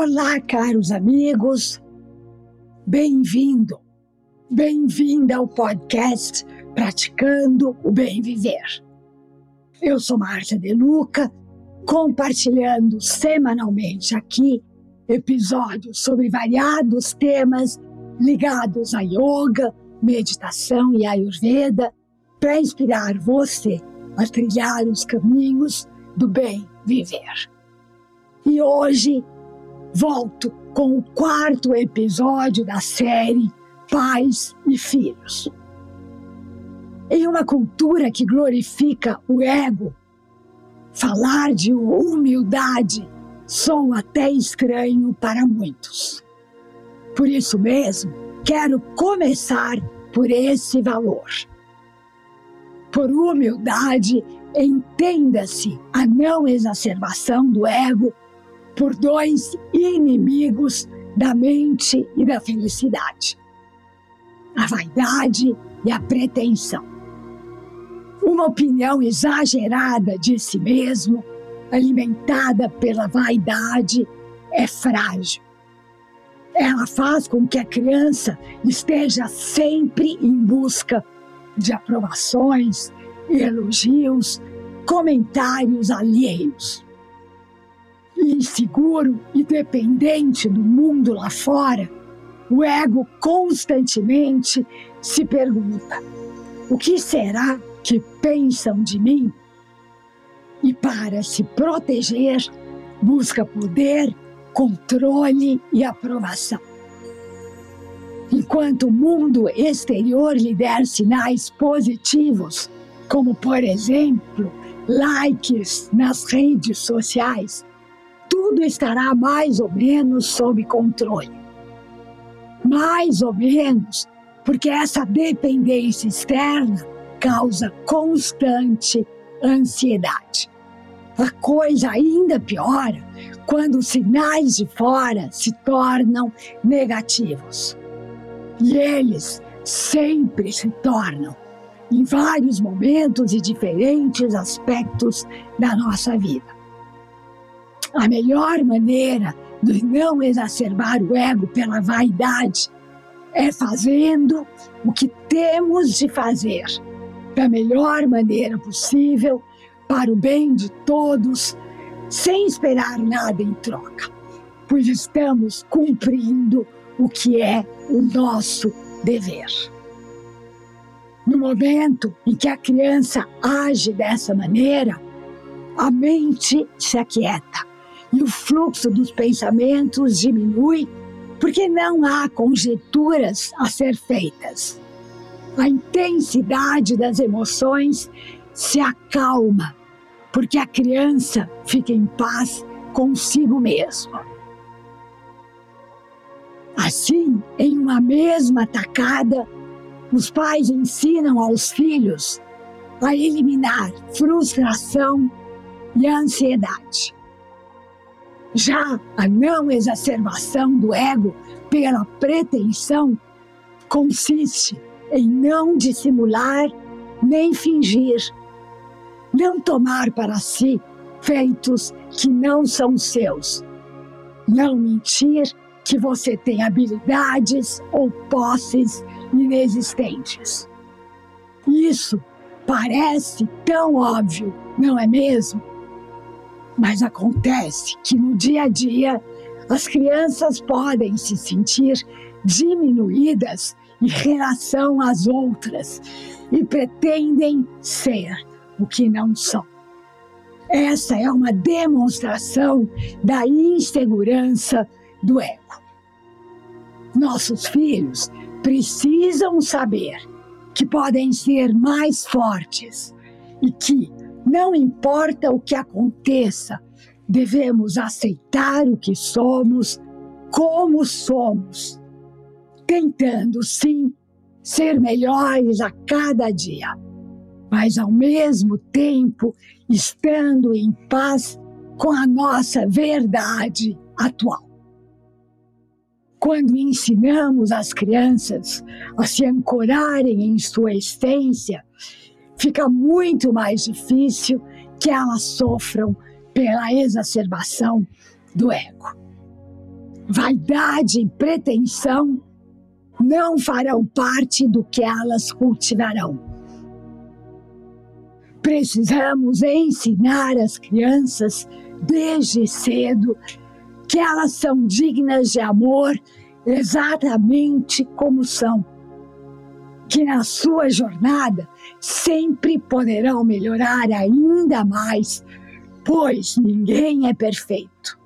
Olá, caros amigos, bem-vindo, bem-vinda ao podcast Praticando o Bem Viver. Eu sou Márcia De Luca, compartilhando semanalmente aqui episódios sobre variados temas ligados a yoga, meditação e ayurveda para inspirar você a trilhar os caminhos do bem viver. E hoje volto com o quarto episódio da série Pais e Filhos. Em uma cultura que glorifica o ego, falar de humildade soa até estranho para muitos. Por isso mesmo, quero começar por esse valor. Por humildade, entenda-se a não exacerbação do ego por dois inimigos da mente e da felicidade: a vaidade e a pretensão. Uma opinião exagerada de si mesmo, alimentada pela vaidade, é frágil. Ela faz com que a criança esteja sempre em busca de aprovações, elogios, comentários alheios inseguro e dependente do mundo lá fora, o ego constantemente se pergunta: o que será que pensam de mim? E para se proteger, busca poder, controle e aprovação. Enquanto o mundo exterior lhe der sinais positivos, como por exemplo likes nas redes sociais, tudo estará mais ou menos sob controle. Mais ou menos, porque essa dependência externa causa constante ansiedade. A coisa ainda piora quando os sinais de fora se tornam negativos. E eles sempre se tornam, em vários momentos e diferentes aspectos da nossa vida. A melhor maneira de não exacerbar o ego pela vaidade é fazendo o que temos de fazer da melhor maneira possível para o bem de todos, sem esperar nada em troca, pois estamos cumprindo o que é o nosso dever. No momento em que a criança age dessa maneira, a mente se aquieta e o fluxo dos pensamentos diminui porque não há conjecturas a ser feitas. A intensidade das emoções se acalma porque a criança fica em paz consigo mesma. Assim, em uma mesma tacada, os pais ensinam aos filhos a eliminar frustração e ansiedade. Já a não exacerbação do ego pela pretensão consiste em não dissimular nem fingir, não tomar para si feitos que não são seus, não mentir que você tem habilidades ou posses inexistentes. Isso parece tão óbvio, não é mesmo? Mas acontece que no dia a dia as crianças podem se sentir diminuídas em relação às outras e pretendem ser o que não são. Essa é uma demonstração da insegurança do ego. Nossos filhos precisam saber que podem ser mais fortes e que não importa o que aconteça, devemos aceitar o que somos, como somos, tentando sim ser melhores a cada dia, mas ao mesmo tempo estando em paz com a nossa verdade atual. Quando ensinamos as crianças a se ancorarem em sua essência fica muito mais difícil que elas sofram pela exacerbação do ego. vaidade e pretensão não farão parte do que elas cultivarão. Precisamos ensinar as crianças desde cedo que elas são dignas de amor exatamente como são. Que na sua jornada sempre poderão melhorar ainda mais, pois ninguém é perfeito.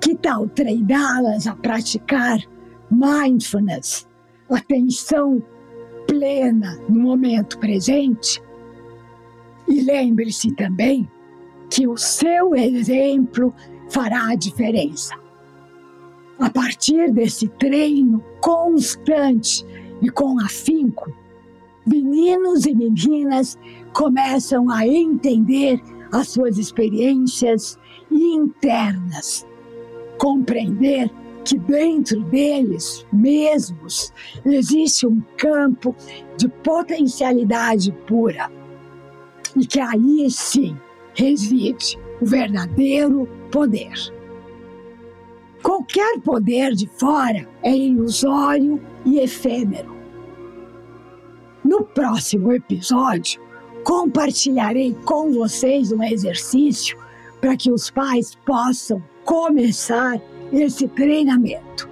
Que tal treiná-las a praticar mindfulness, atenção plena no momento presente? E lembre-se também que o seu exemplo fará a diferença. A partir desse treino constante e com afinco, meninos e meninas começam a entender as suas experiências internas, compreender que dentro deles mesmos existe um campo de potencialidade pura e que aí sim reside o verdadeiro poder. Qualquer poder de fora é ilusório e efêmero. No próximo episódio, compartilharei com vocês um exercício para que os pais possam começar esse treinamento.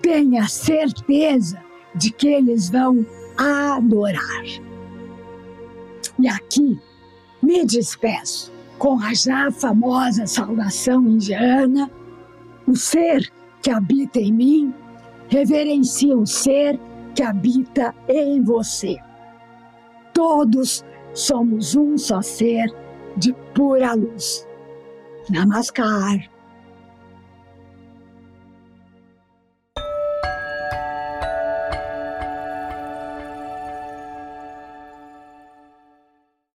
Tenha certeza de que eles vão adorar. E aqui me despeço com a já famosa saudação indiana: ser que habita em mim reverencia o ser que habita em você. Todos somos um só ser de pura luz. Namaskar.